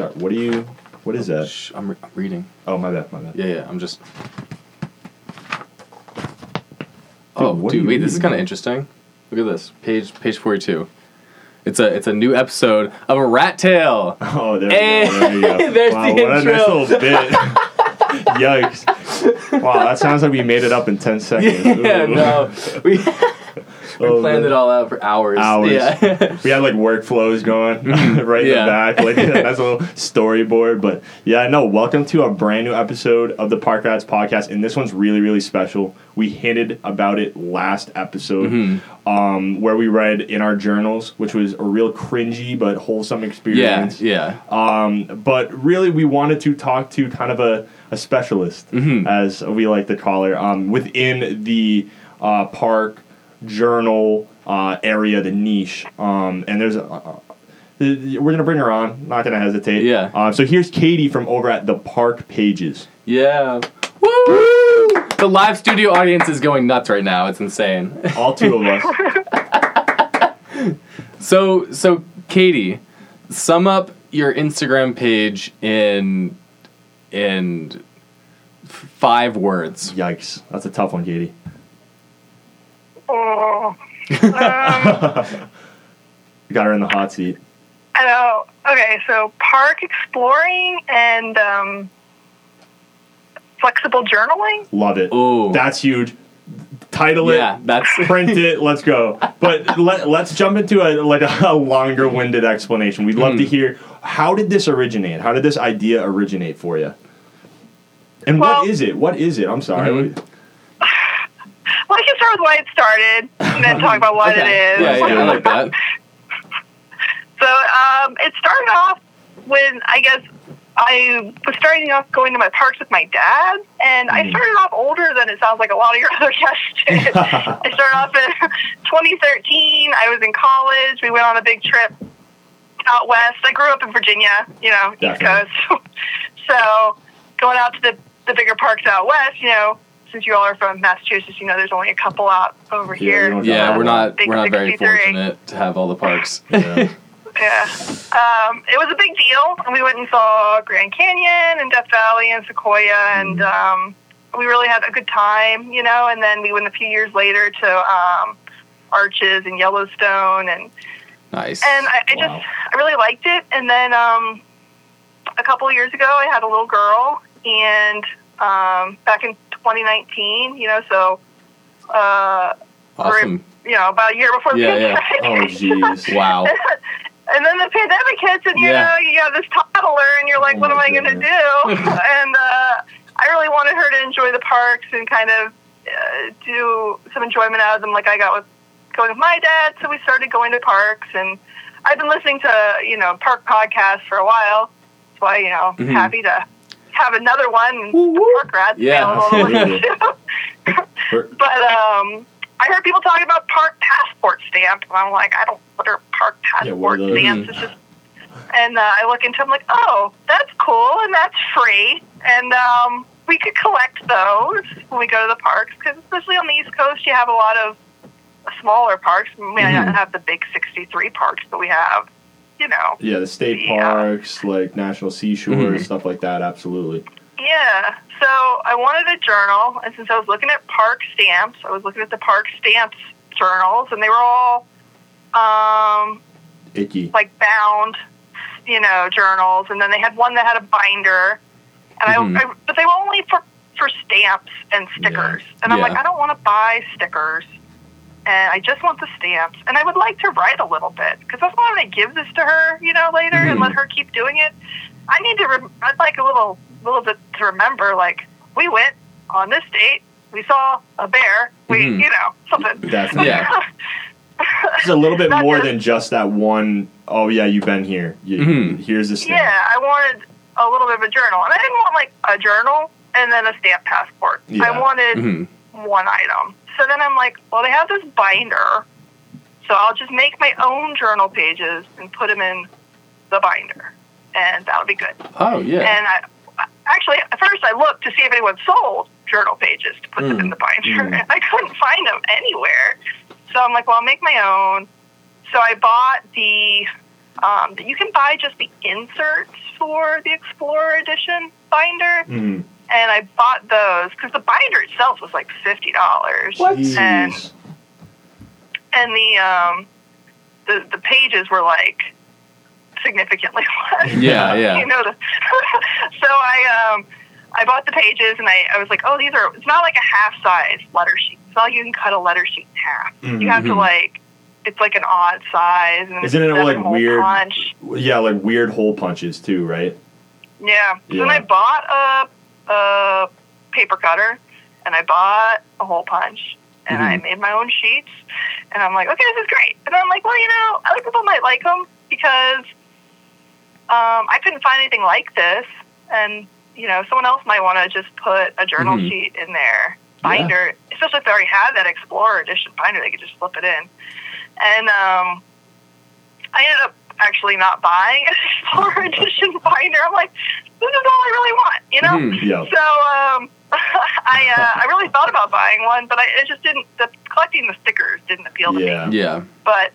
Sorry, what do you? What is that? Shh, I'm, re- I'm reading. Oh, my bad, my bad. Yeah, yeah. I'm just. oh, what are dude, you wait. This is reading? kind of interesting. Look at this page. Page forty-two. It's a it's a new episode of a Rat Tail. Oh, there we go. There you go. there's wow, the what a nice little bit. Yikes! Wow, that sounds like we made it up in ten seconds. Yeah, Ooh. no, we we Oh, planned man. it all out for hours. Hours. Yeah. We had like workflows going right in the back, like that's a little storyboard. But yeah, no, welcome to a brand new episode of the Park Rats podcast, and this one's really, really special. We hinted about it last episode, Mm-hmm. um, where we read in our journals, which was a real cringy but wholesome yeah, experience. yeah. Um, but really, we wanted to talk to kind of a, a specialist, Mm-hmm. as we like to call her, um, within the uh, park journal uh, area, the niche. Um, and there's a. Uh, we're gonna bring her on. Not gonna hesitate. Yeah. Um, so here's Katie from over at the Park Pages. Yeah. Woo! The live studio audience is going nuts right now. It's insane. All two of us. So, so Katie, sum up your Instagram page in in five words. Yikes, that's a tough one, Katie. Oh, You got her in the hot seat. I know. Okay, so park exploring and um, flexible journaling. Love it. Ooh. That's huge. Title it. That's print it. Let's go. But let, let's jump into a like a, longer winded explanation. We'd love to Hmm. hear how did this originate? How did this idea originate for you? And what Well- is it? What is it? I'm sorry. Mhm. Well, I can start with why it started and then talk about what Okay. it is. Yeah, yeah, I like that. So um, it started off when I guess I was starting off going to my parks with my dad, and I Mm. started off older than it sounds like a lot of your other guests did. I started off in 2013. I was in college. We went on a big trip out west. I grew up in Virginia, you know, East Coast. so going out to the the bigger parks out west, you know, since you all are from Massachusetts, you know, there's only a couple out over Yeah, here. we Yeah, we're not Big we're not very fortunate to have all the parks. Yeah. Yeah. Um, it was a big deal. And we went and saw Grand Canyon and Death Valley and Sequoia, and um, we really had a good time, you know. And then we went a few years later to um, Arches and Yellowstone, and Nice. and I, I Wow. just I really liked it. And then um, a couple of years ago, I had a little girl, and um, back in 2019, you know, so uh, awesome. you know, about a year before the Yeah, yeah. Oh jeez. Wow. And then the pandemic hits, and you Yeah. know you got this toddler, and you're like, Oh "What am my I going to do?" and uh, I really wanted her to enjoy the parks and kind of uh, do some enjoyment out of them, like I got with going with my dad. So we started going to parks, and I've been listening to you know park podcasts for a while. That's why you know Mhm. happy to have another one. Woo, woo. Park rats Yeah. available to listen Absolutely. to. We're- But um, I heard people talking about park passport stamp, and I'm like, I don't what are park Yeah, are passport those? stamps? It's just, and uh, I look into, it, I'm like, oh, that's cool, and that's free, and um, we could collect those when we go to the parks, because especially on the East Coast, you have a lot of smaller parks. We may Mm-hmm. not have the big 63 parks, but we have, you know, Yeah, the state Yeah. parks, like national seashore, Mhm. stuff like that. Absolutely. Yeah. So I wanted a journal, and since I was looking at park stamps, I was looking at the park stamps journals, and they were all um, Icky. like bound, you know, journals. And then they had one that had a binder, and Mhm. I, I, but they were only for for stamps and stickers. And I'm Yeah. like, I don't want to buy stickers. And I just want the stamps, and I would like to write a little bit because that's why I'm going to give this to her, you know, later and Mhm. let her keep doing it. I need to. Rem- I'd like a little, little bit to remember. Like we went on this date, we saw a bear, we, Mhm. you know, something. Definitely. Yeah. It's a little bit more just- than just that one. Oh yeah, you've been here. You, Mhm. Here's the stamp. Yeah, I wanted a little bit of a journal, and I didn't want like a journal and then a stamp passport. Yeah. I wanted Mhm. one item. So then I'm like, well, they have this binder, so I'll just make my own journal pages and put them in the binder, and that'll be good. Oh yeah. And I actually at first I looked to see if anyone sold journal pages to put them Mm. in the binder, Mm. and I couldn't find them anywhere. So I'm like, well, I'll make my own. So I bought the um, that you can buy just the inserts for the Explorer Edition binder, Mm. And I bought those because the binder itself was like fifty dollars. And Jeez. and the um, the the pages were like significantly less. Yeah, yeah. you know. The, so I um I bought the pages and I, I was like, oh, these are. It's not like a half size letter sheet. It's not like you can cut a letter sheet in half. You have to Mhm. like. It's like an odd size. And Isn't it it's like weird- Punch. Yeah, like weird hole punches too, right? Yeah. So then I bought a, a paper cutter and I bought a hole punch and I Mhm. made my own sheets. And I'm like, okay, this is great. And I'm like, well, you know, other people might like them because um, I couldn't find anything like this. And, you know, someone else might want to just put a journal Mhm. sheet in their binder, especially if they already have that Explorer Edition binder, they could just slip it in. And um, I ended up actually not buying an Explorer Edition binder. I'm like, this is all I really want, you know? Mhm. Yeah. So um, I uh, I really thought about buying one, but I it just didn't. The collecting the stickers didn't appeal to Yeah. me. Yeah. But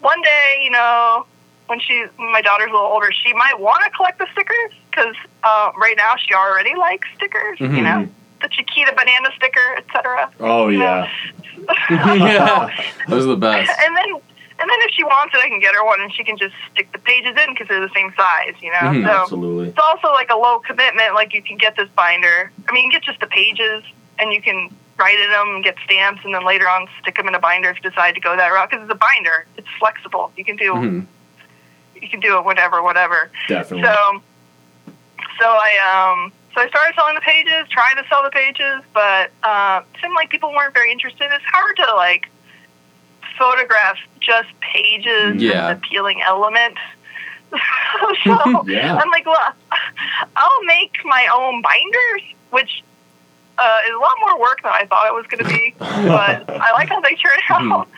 one day, you know, when she when my daughter's a little older, she might want to collect the stickers because uh, right now she already likes stickers. You Mhm. know, the Chiquita banana sticker, etc. Oh yeah. yeah. Those are the best. And then and then if she wants it, I can get her one, and she can just stick the pages in because they're the same size. You know, Mhm. so. Absolutely. it's also like a low commitment. Like you can get this binder. I mean, you can get just the pages, and you can write in them and get stamps, and then later on stick them in a binder if you decide to go that route. Because it's a binder, it's flexible. You can do Mhm. you can do it whatever, whatever. Definitely. So, so I um so I started selling the pages, trying to sell the pages, but uh, it seemed like people weren't very interested. It's hard to like photograph just pages Yeah. as an appealing element. so Yeah. I'm like, well, I'll make my own binders, which uh, is a lot more work than I thought it was going to be. But I like how they turn out.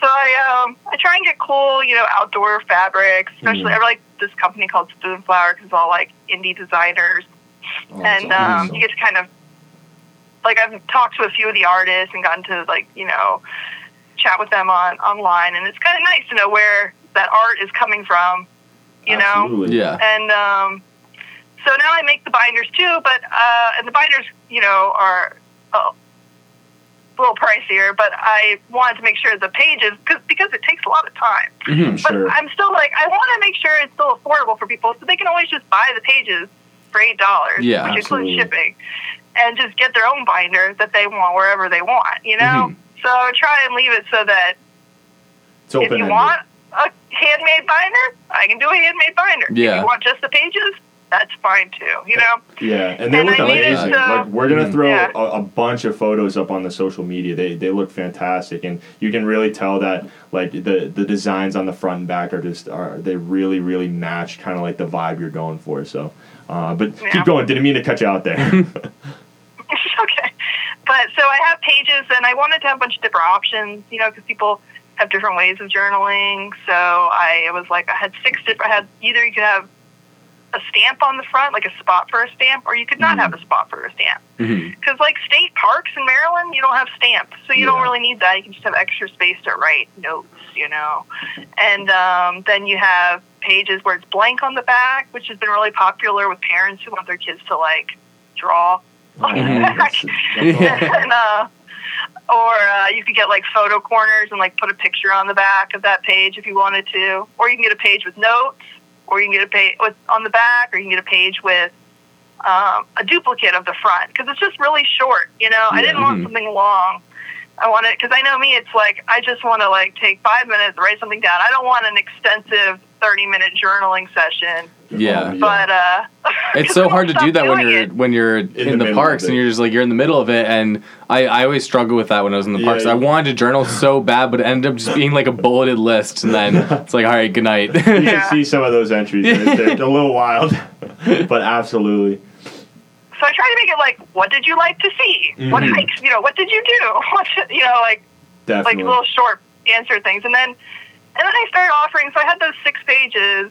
So I um I try and get cool, you know, outdoor fabrics. Especially Mhm. I like this company called Spoonflower because it's all like indie designers, Oh, and um, awesome. you get to kind of like I've talked to a few of the artists and gotten to like you know chat with them on online, and it's kind of nice to know where that art is coming from. You know, Yeah. and um, so now I make the binders too, but uh, and the binders, you know, are a little pricier. But I wanted to make sure the pages, cause, because it takes a lot of time. Mhm. I'm sure. I'm still like, I want to make sure it's still affordable for people, so they can always just buy the pages for eight dollars, Yeah, which absolutely. includes shipping, and just get their own binder that they want wherever they want. You know, Mhm. So I would try and leave it so that It's if you want a handmade binder, I can do a handmade binder. Yeah. If you want just the pages, that's fine too. You know. Yeah, and they And look I needed amazing. to- like we're gonna Mhm. throw Yeah. a, a bunch of photos up on the social media. They they look fantastic, and you can really tell that like the the designs on the front and back are just are they really really match kind of like the vibe you're going for. So, uh, but Yeah. keep going. Didn't mean to cut you out there. okay. But so I have pages, and I wanted to have a bunch of different options, you know, because people have different ways of journaling. So I was like, I had six different. I had either you could have a stamp on the front, like a spot for a stamp, or you could not Mhm. have a spot for a stamp. Because like state parks in Maryland, you don't have stamps, so you don't really need that. You can just have extra space to write notes, you know. And um, then you have pages where it's blank on the back, which has been really popular with parents who want their kids to like draw on the back. that's- that's Yeah. and, uh, or uh, you could get like photo corners and like put a picture on the back of that page if you wanted to, or you can get a page with notes, or you can get a page with on the back, or you can get a page with um, a duplicate of the front because it's just really short. You know, I didn't want Mhm. something long. I want it because I know me. It's like I just want to like take five minutes, write something down. I don't want an extensive thirty-minute journaling session. Yeah. But uh, It's so hard to do that when you're it. when you're in, the the, parks and you're just like you're in the middle of it and I, I always struggle with that when I was in the Yeah, parks. yeah. I wanted to journal so bad but it ended up just being like a bulleted list and then it's like all right good night. you can Yeah. see some of those entries. They're, they're a little wild, but absolutely. So I try to make it like, what did you like to see? What Mhm. hikes? You know, what did you do? What you know, like like little short answer things, and then and then I started offering. So I had those six pages,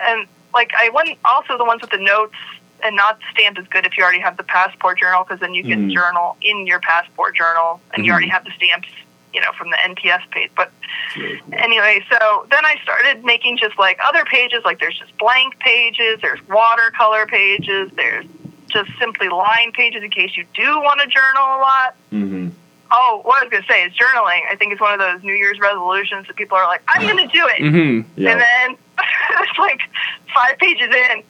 and like I went also the ones with the notes and not stamped is good if you already have the passport journal because then you can Mhm. journal in your passport journal and you Mhm. already have the stamps you know, from the NPS page. But really cool. anyway, so then I started making just like other pages, like there's just blank pages, there's watercolor pages, there's just simply line pages in case you do want to journal a lot. Mhm. Oh, what I was going to say is journaling. I think it's one of those New Year's resolutions that people are like, I'm going to do it. hmm Yeah. And then it's like five pages in.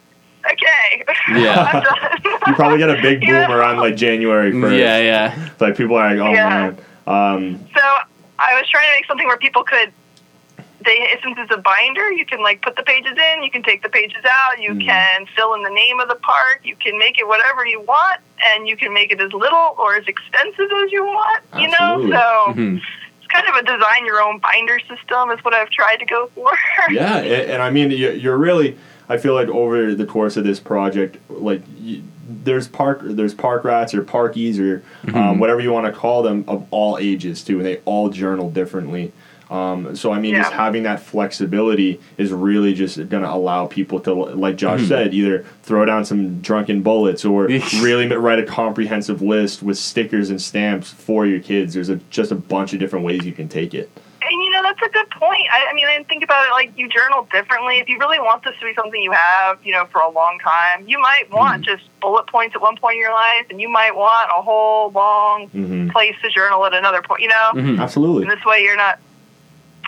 Okay. Yeah. I'm done. you probably get a big boom Yeah. around like January first. Yeah, yeah. Like people are like, oh Yeah. man. Um, So I was trying to make something where people could. They since it's a binder, you can like put the pages in, you can take the pages out, you Mhm. can fill in the name of the park, you can make it whatever you want, and you can make it as little or as extensive as you want. You know, so hmm it's kind of a design your own binder system is what I've tried to go for. yeah, and, and I mean, you- you're really. I feel like over the course of this project, like you, there's park, there's park rats or parkies or um, whatever you want to call them of all ages too, and they all journal differently. Um, so I mean, just having that flexibility is really just going to allow people to, like Josh said, either throw down some drunken bullets or really write a comprehensive list with stickers and stamps for your kids. There's a, just a bunch of different ways you can take it. And you know that's a good point. I, I mean, I think about it like you journal differently. If you really want this to be something you have, you know, for a long time, you might want just bullet points at one point in your life, and you might want a whole long hmm place to journal at another point. You know, hmm Absolutely. and this way you're not.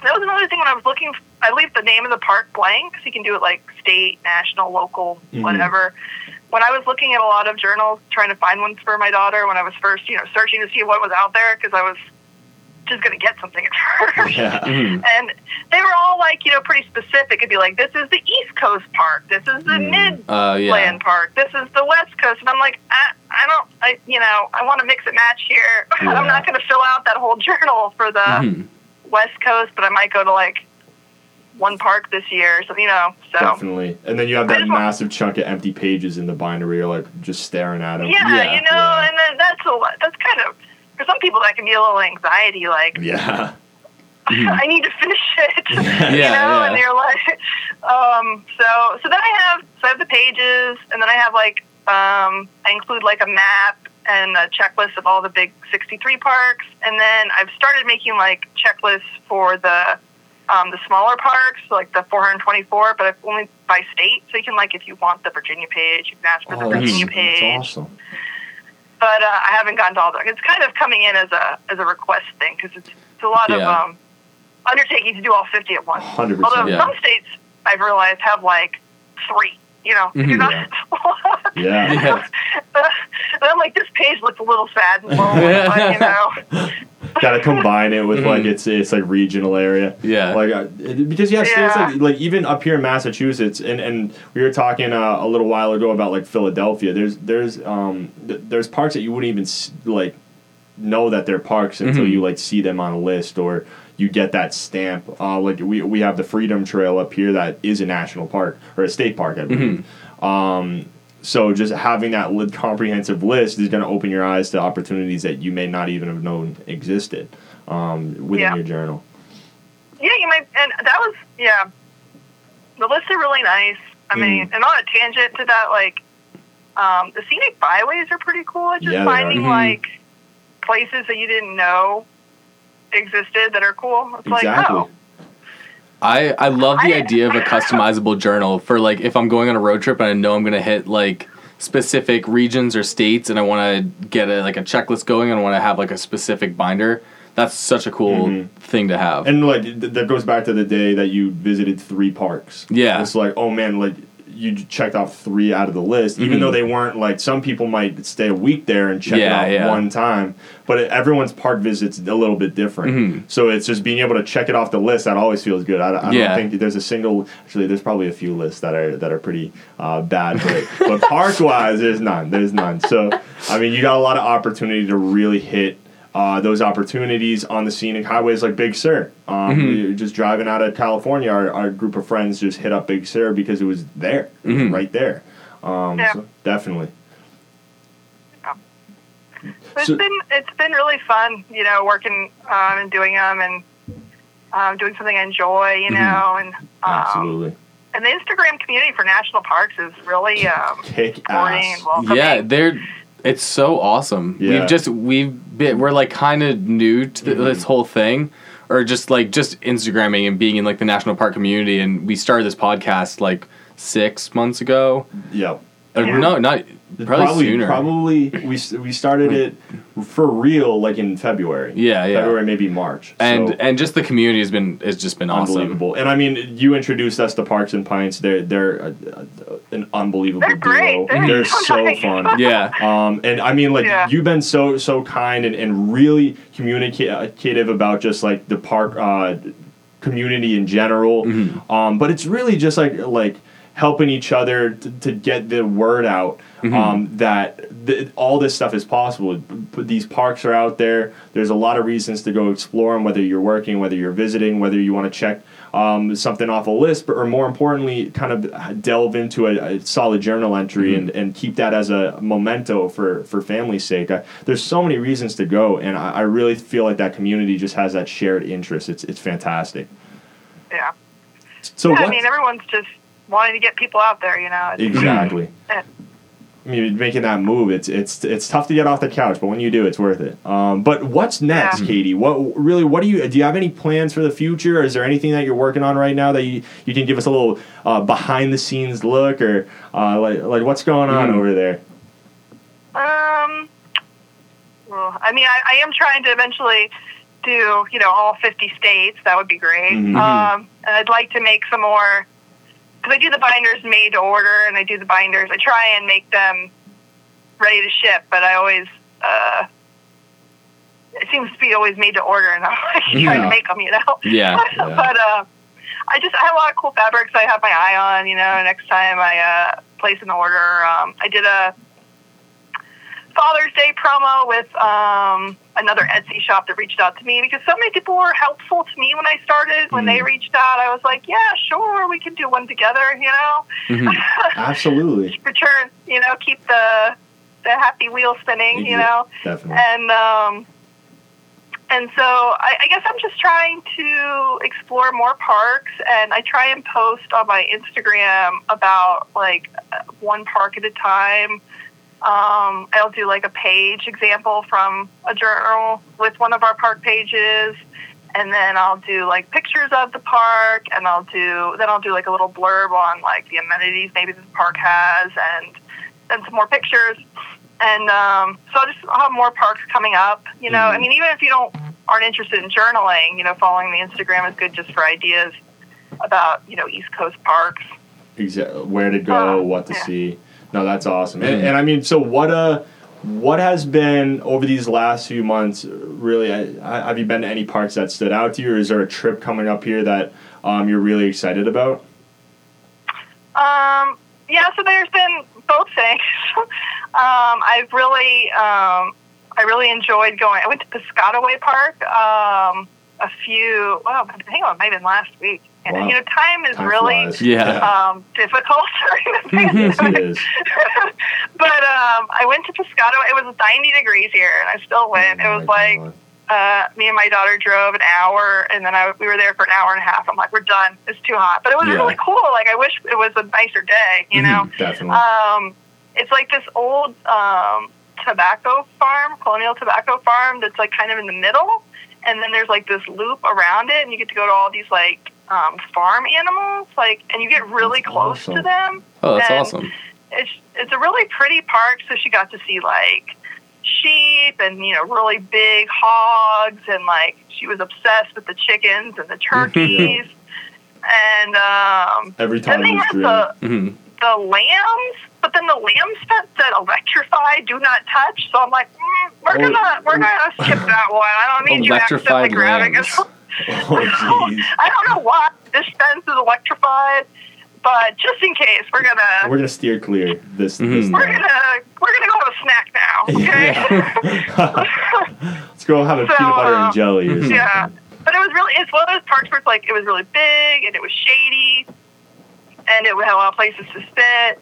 That was another thing when I was looking. I leave the name of the park blank, so you can do it like state, national, local, Mhm. whatever. When I was looking at a lot of journals, trying to find ones for my daughter, when I was first, you know, searching to see what was out there, because I was just going to get something at first. Yeah. hmm And they were all like, you know, pretty specific. It'd be like, this is the East Coast Park. This is the Mm. Midland Uh, yeah. Park. This is the West Coast. And I'm like, I, I don't, I, you know, I want to mix and match here. Yeah. I'm not going to fill out that whole journal for the Mhm. West Coast, but I might go to like one park this year. So, you know, so. Definitely. And then you have that just want- massive chunk of empty pages in the binder where you're like just staring at them. Yeah, Yeah. you know, Yeah. and then that's a lot. That's kind of, for some people, that can be a little anxiety. Like, Yeah. I need to finish it. you know, Mm-hmm. Yeah, and yeah. you're like, um, so so then I have so I have the pages, and then I have like um, I include like a map and a checklist of all the big 63 parks, and then I've started making like checklists for the um, the smaller parks, like the 424, but only by state. So you can like if you want the Virginia page, you can ask for the Oh, that's, Virginia that's page awesome. but uh, I haven't gotten to all the. It's kind of coming in as a as a request thing because it's, it's a lot of um, undertaking to do all fifty at once. 100%. Although Yeah. some states I've realized have like three. You know, Mhm. not. Yeah. Yeah. And I'm like, this page looks a little sad and low, but you know, Got to combine it with like Mhm. it's it's like regional area. Yeah. Like uh, because you have states Yeah. like, like even up here in Massachusetts, and, and we were talking uh, a little while ago about like Philadelphia. There's there's um th- there's parks that you wouldn't even s- like know that they're parks until Mhm. you like see them on a list or you get that stamp. Uh, like we we have the Freedom Trail up here that is a national park or a state park, I believe. Um, so just having that li- comprehensive list is going to open your eyes to opportunities that you may not even have known existed um, within Yeah. your journal. yeah, you might. And that was yeah. The lists are really nice. I mean, Mm. and on a tangent to that, like um, the scenic byways are pretty cool. Just Yeah, finding Mhm. like places that you didn't know existed that are cool. It's like, Exactly. oh, I, I love the I- idea of a customizable journal for like if I'm going on a road trip and I know I'm gonna hit like specific regions or states and I want to get a, like a checklist going and I want to have like a specific binder. That's such a cool Mhm. thing to have. And like th- that goes back to the day that you visited three parks. Yeah. it's like oh man, like you checked off three out of the list, even Mhm. though they weren't like some people might stay a week there and check Yeah, it off yeah. one time, but everyone's park visits a little bit different. Mhm. So it's just being able to check it off the list that always feels good. I, I Yeah. don't think there's a single. Actually, there's probably a few lists that are that are pretty uh, bad, but, but park wise, there's none. There's none. So I mean, you got a lot of opportunity to really hit. Uh, those opportunities on the scenic highways like Big Sur. Um, Mhm. just driving out of California, our, our group of friends just hit up Big Sur because it was there, It was Mhm. right there. Um, Yeah. so definitely. It's So- been it's been really fun, you know, working um, and doing them and um, doing something I enjoy, you Mhm. know, and um, Absolutely. and the Instagram community for national parks is really um, Kick ass. and yeah, they're It's so awesome. Yeah. We've just we've been we're like kind of new to the, this mm-hmm. whole thing, or just like just Instagramming and being in like the national park community. And we started this podcast like six months ago. Yeah. Or Yeah. no, not probably, probably sooner. probably we we started it for real like in February. Yeah, yeah. February maybe March. and So, and just the community has been has just been awesome. unbelievable. And I mean, you introduced us to Parks and Pints. They're they're a, a, an unbelievable They're great. duo. They're so so nice. fun. Yeah. Um, and I mean, like Yeah. you've been so so kind and, and really communicative about just like the park uh, community in general. Mm-hmm. Um, but it's really just like like helping each other to, to get the word out Mm-hmm. um, that th- all this stuff is possible. But these parks are out there. There's a lot of reasons to go explore them. Whether you're working, whether you're visiting, whether you want to check um, something off a list, but, or more importantly, kind of delve into a, a solid journal entry Mm-hmm. and, and keep that as a memento for for family's sake. I, there's so many reasons to go, and I, I really feel like that community just has that shared interest. It's it's fantastic. Yeah. So yeah, I mean, everyone's just wanting to get people out there, you know. It's- exactly. Yeah. I mean, making that move, it's it's it's tough to get off the couch, but when you do, it's worth it. Um, but what's next, Yeah. Katie? What really? What do you do? You have any plans for the future? Or is there anything that you're working on right now that you, you can give us a little uh, behind the scenes look, or uh, like like what's going on Mhm. over there? Um, well, I mean, I, I am trying to eventually do, you know, all 50 states. That would be great. Mhm. Um, and I'd like to make some more, because I do the binders made to order, and I do the binders. I try and make them ready to ship, but I always, uh, it seems to be always made to order, and I'm like trying Yeah. to make them, you know. Yeah. Yeah. but uh, I just I have a lot of cool fabrics I have my eye on. You know, next time I uh, place an order, um, I did a Father's Day promo with um, another Etsy shop that reached out to me because so many people were helpful to me when I started. When they Mm. reached out, I was like, yeah, sure, we can do one together. You know, Mhm. Absolutely, return. You know, keep the the happy wheel spinning. You know definitely. and um, and so I, I guess I'm just trying to explore more parks, and I try and post on my Instagram about like one park at a time. Um, I'll do like a page example from a journal with one of our park pages, and then I'll do like pictures of the park, and I'll do then I'll do like a little blurb on like the amenities maybe the park has, and then some more pictures and um, so I'll just I'll have more parks coming up. You know, I Mhm. mean, even if you don't aren't interested in journaling, you know, following the Instagram is good just for ideas about you know East Coast parks. Exa- where to go, Uh, what to yeah. see. No, that's awesome. And, and I mean, so what? Uh, what has been over these last few months? Really, I, I, have you been to any parks that stood out to you, or is there a trip coming up here that um, you're really excited about? Um, yeah, so there's been both things. um, I've really um, I really enjoyed going. I went to Piscataway Park um, a few. Well, hang on, maybe last week. And Wow. you know, time is Time really flies. Yeah. um, difficult during the yes, pandemic. it is. but um, I went to Piscataway. It was 90 degrees here, and I still went. Oh it was like uh, me and my daughter drove an hour, and then I, we were there for an hour and a half. I'm like, we're done. It's too hot. But it was Yeah. really cool. Like I wish it was a nicer day. You know, definitely. um, it's like this old um, tobacco farm, colonial tobacco farm, that's like kind of in the middle, and then there's like this loop around it, and you get to go to all these like um, farm animals, like, and you get really That's close awesome. to them Oh, that's awesome. it's it's a really pretty park. So she got to see like sheep and you know really big hogs, and like she was obsessed with the chickens and the turkeys. And um, Every then time they was had dream. the hmm the lambs, but then the lambs that said electrify, do not touch. So I'm like, mm, we're Oh. gonna we're gonna skip that one. I don't need you accidentally Electrified grabbing us. Oh, jeez. I don't know why this fence is electrified, but just in case, we're gonna We're gonna steer clear this. this Mhm. we're time. gonna we're gonna go have a snack now. Okay. Let's go have a So, peanut butter uh, and jelly or something. yeah, but it was really it's one of those parks where it's like it was really big and it was shady, and it had a lot of places to sit.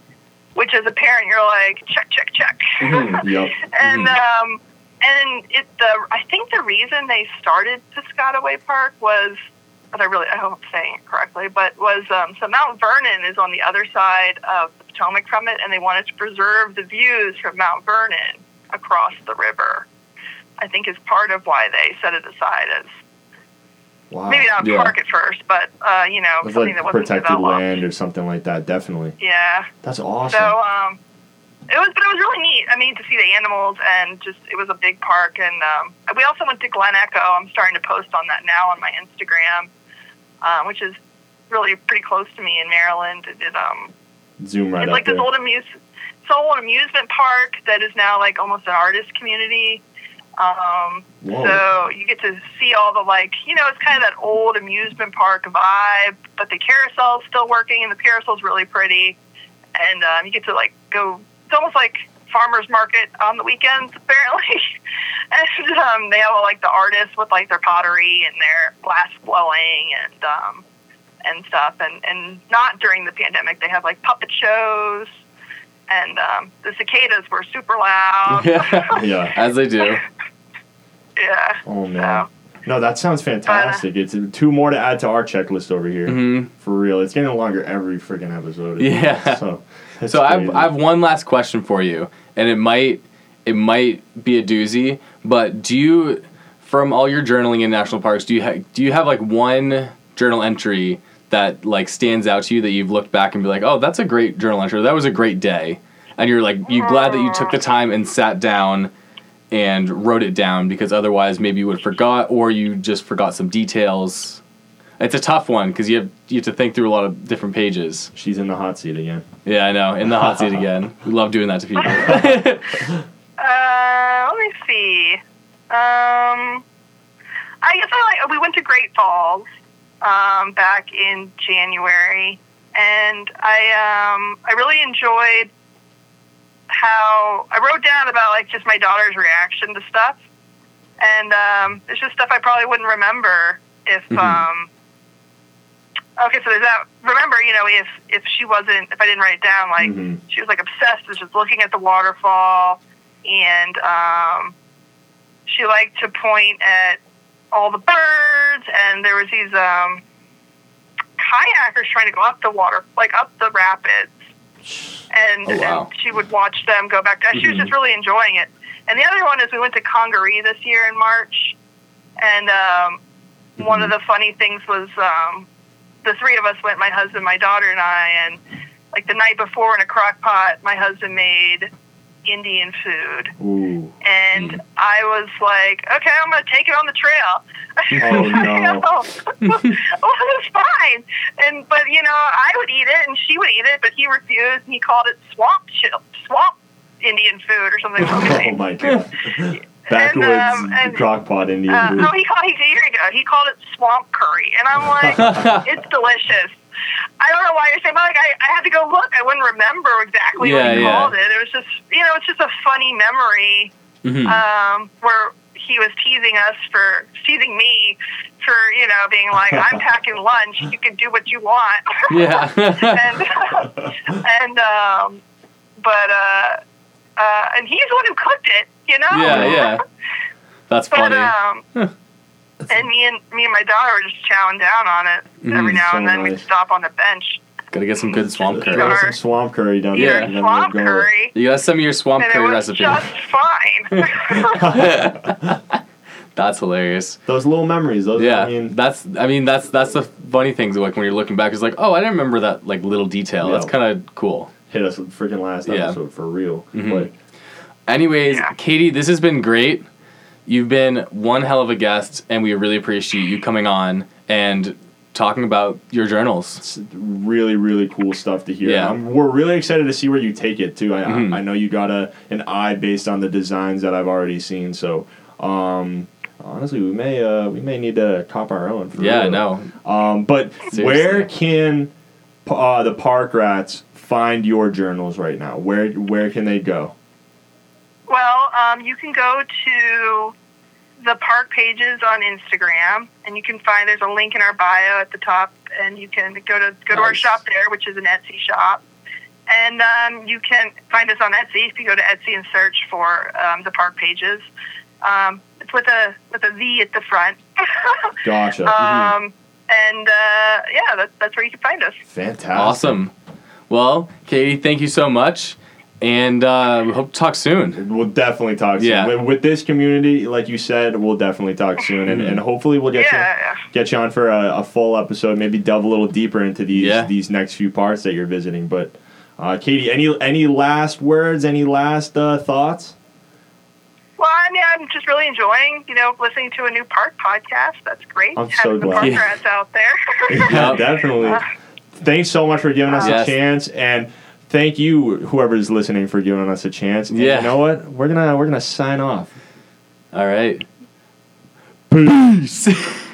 Which, as a parent, you're like check, check, check. Mhm, yep. and um, and it the I think the reason they started Piscataway Park was, but I really I hope I'm saying it correctly, but was um, so Mount Vernon is on the other side of the Potomac from it, and they wanted to preserve the views from Mount Vernon. across the river. I think is part of why they set it aside as Wow. maybe not a Yeah. park at first, but uh, you know It was something like that wasn't protected developed. land or something like that. Definitely. Yeah. That's awesome. So um, it was, but it was really neat. I mean, to see the animals and just it was a big park, and um, we also went to Glen Echo. I'm starting to post on that now on my Instagram, um, which is really pretty close to me in Maryland. It, it, um, Zoom right it's like there. this old amuse, it's old amusement park that is now like almost an artist community. Um, Whoa. so you get to see all the like, you know, it's kind of that old amusement park vibe, but the carousel's still working, and the carousel's really pretty, and um, you get to like go. It's almost like farmers market on the weekends, apparently. and um, they have all like the artists with like their pottery and their glass blowing and um, and stuff, and and not during the pandemic. They have like puppet shows. And um, the cicadas were super loud. yeah, yeah. as they do. yeah. Oh man. No, that sounds uh, fantastic. It's two more to add to our checklist over here. hmm For real, it's getting longer every freaking episode. Yeah. So, it's So I've. I've one last question for you, and it might it might be a doozy, but do you from all your journaling in national parks do you ha- do you have like one journal entry that like stands out to you that you've looked back and be like, oh, that's a great journal entry. That was a great day, and you're like you glad that you took the time and sat down and wrote it down because otherwise maybe you would have forgot or you just forgot some details. It's a tough one because you have you have to think through a lot of different pages. She's in the hot seat again. Yeah, I know. In the hot seat again. We love doing that to people. Uh, let me see. Um, I guess I like. We went to Great Falls um, back in January, and I um, I really enjoyed how I wrote down about like just my daughter's reaction to stuff, and um, it's just stuff I probably wouldn't remember if. Mhm. Um, okay, so there's that. Remember, you know, if if she wasn't, if I didn't write it down, like Mhm. she was like obsessed with just looking at the waterfall and um, she liked to point at all the birds and there was these um, kayakers trying to go up the water like up the rapids and, Oh, wow. and she would watch them go back down she was just really enjoying it and the other one is we went to congaree this year in march and um, one of the funny things was um, the three of us went my husband my daughter and i and like the night before in a crock pot my husband made indian food Ooh. and Mm. I was like, okay, I'm going to take it on the trail. Oh, no. well, it's fine. And but you know, I would eat it, and she would eat it, but he refused, and he called it swamp chill, swamp Indian food or something. Oh my god. Backwoods um, and- crockpot Indian Uh, food. no, he called. He, here you go. He called it swamp curry, and I'm like, it's delicious. I don't know why you're saying, but like I, I had to go look. I wouldn't remember exactly Yeah, what he yeah. called it. It was just, you know, it's just a funny memory Mhm. um, where he was teasing us for teasing me for you know being like I'm packing lunch. You can do what you want. yeah. and and um, but uh, uh, and he's the one who cooked it. You know. yeah, yeah. That's But funny. um, and me and me and my daughter were just chowing down on it every Mhm. now So and then. We'd stop on the bench, Gotta get some good swamp Gotta curry. get Some swamp curry down Yeah. there. eat swamp go. curry, You got some of your swamp and it curry was recipe. just fine. That's hilarious. Those little memories. Those. Yeah, I mean, that's. I mean, that's that's the funny things. Like when you're looking back, it's like, oh, I didn't remember that like little detail. Yeah. That's kind of cool. Hit us with freaking last Yeah. episode for real. Mhm. But Anyways, Yeah. Katie, this has been great. You've been one hell of a guest, and we really appreciate you coming on and talking about your journals. it's really, really cool stuff to hear. Yeah. Um, we're really excited to see where you take it too. I, Mhm. I, I know you got a an eye based on the designs that I've already seen. So, um, honestly, we may uh, we may need to cop our own. For Yeah, real. no. Um, but Seriously. where can uh, the park rats find your journals right now? Where where can they go? Well, um, you can go to the park pages on Instagram, and you can find there's a link in our bio at the top, and you can go to go to our shop there, which is an Etsy shop, and um, you can find us on Etsy if you go to Etsy and search for um, the park pages. Um, it's with a with a V at the front, Gotcha. um, and uh, yeah, that, that's where you can find us. Fantastic. Awesome. Well, Katie, thank you so much. and uh, we hope to talk soon. We'll definitely talk soon. Yeah. With, with this community, like you said, we'll definitely talk soon, and, and hopefully we'll get Yeah, you get you on for a, a full episode. Maybe delve a little deeper into these Yeah. these next few parts that you're visiting. But uh, Katie, any any last words? Any last uh, thoughts? Well, I mean, I'm just really enjoying, you know, listening to a new park podcast. That's great. I'm Having so the glad. park Yeah. rats out there. Yeah, Yep. definitely. Thanks so much for giving us Yes. a chance, and thank you, whoever's listening, for giving us a chance. And Yeah. you know what? We're gonna we're gonna sign off. All right. Peace.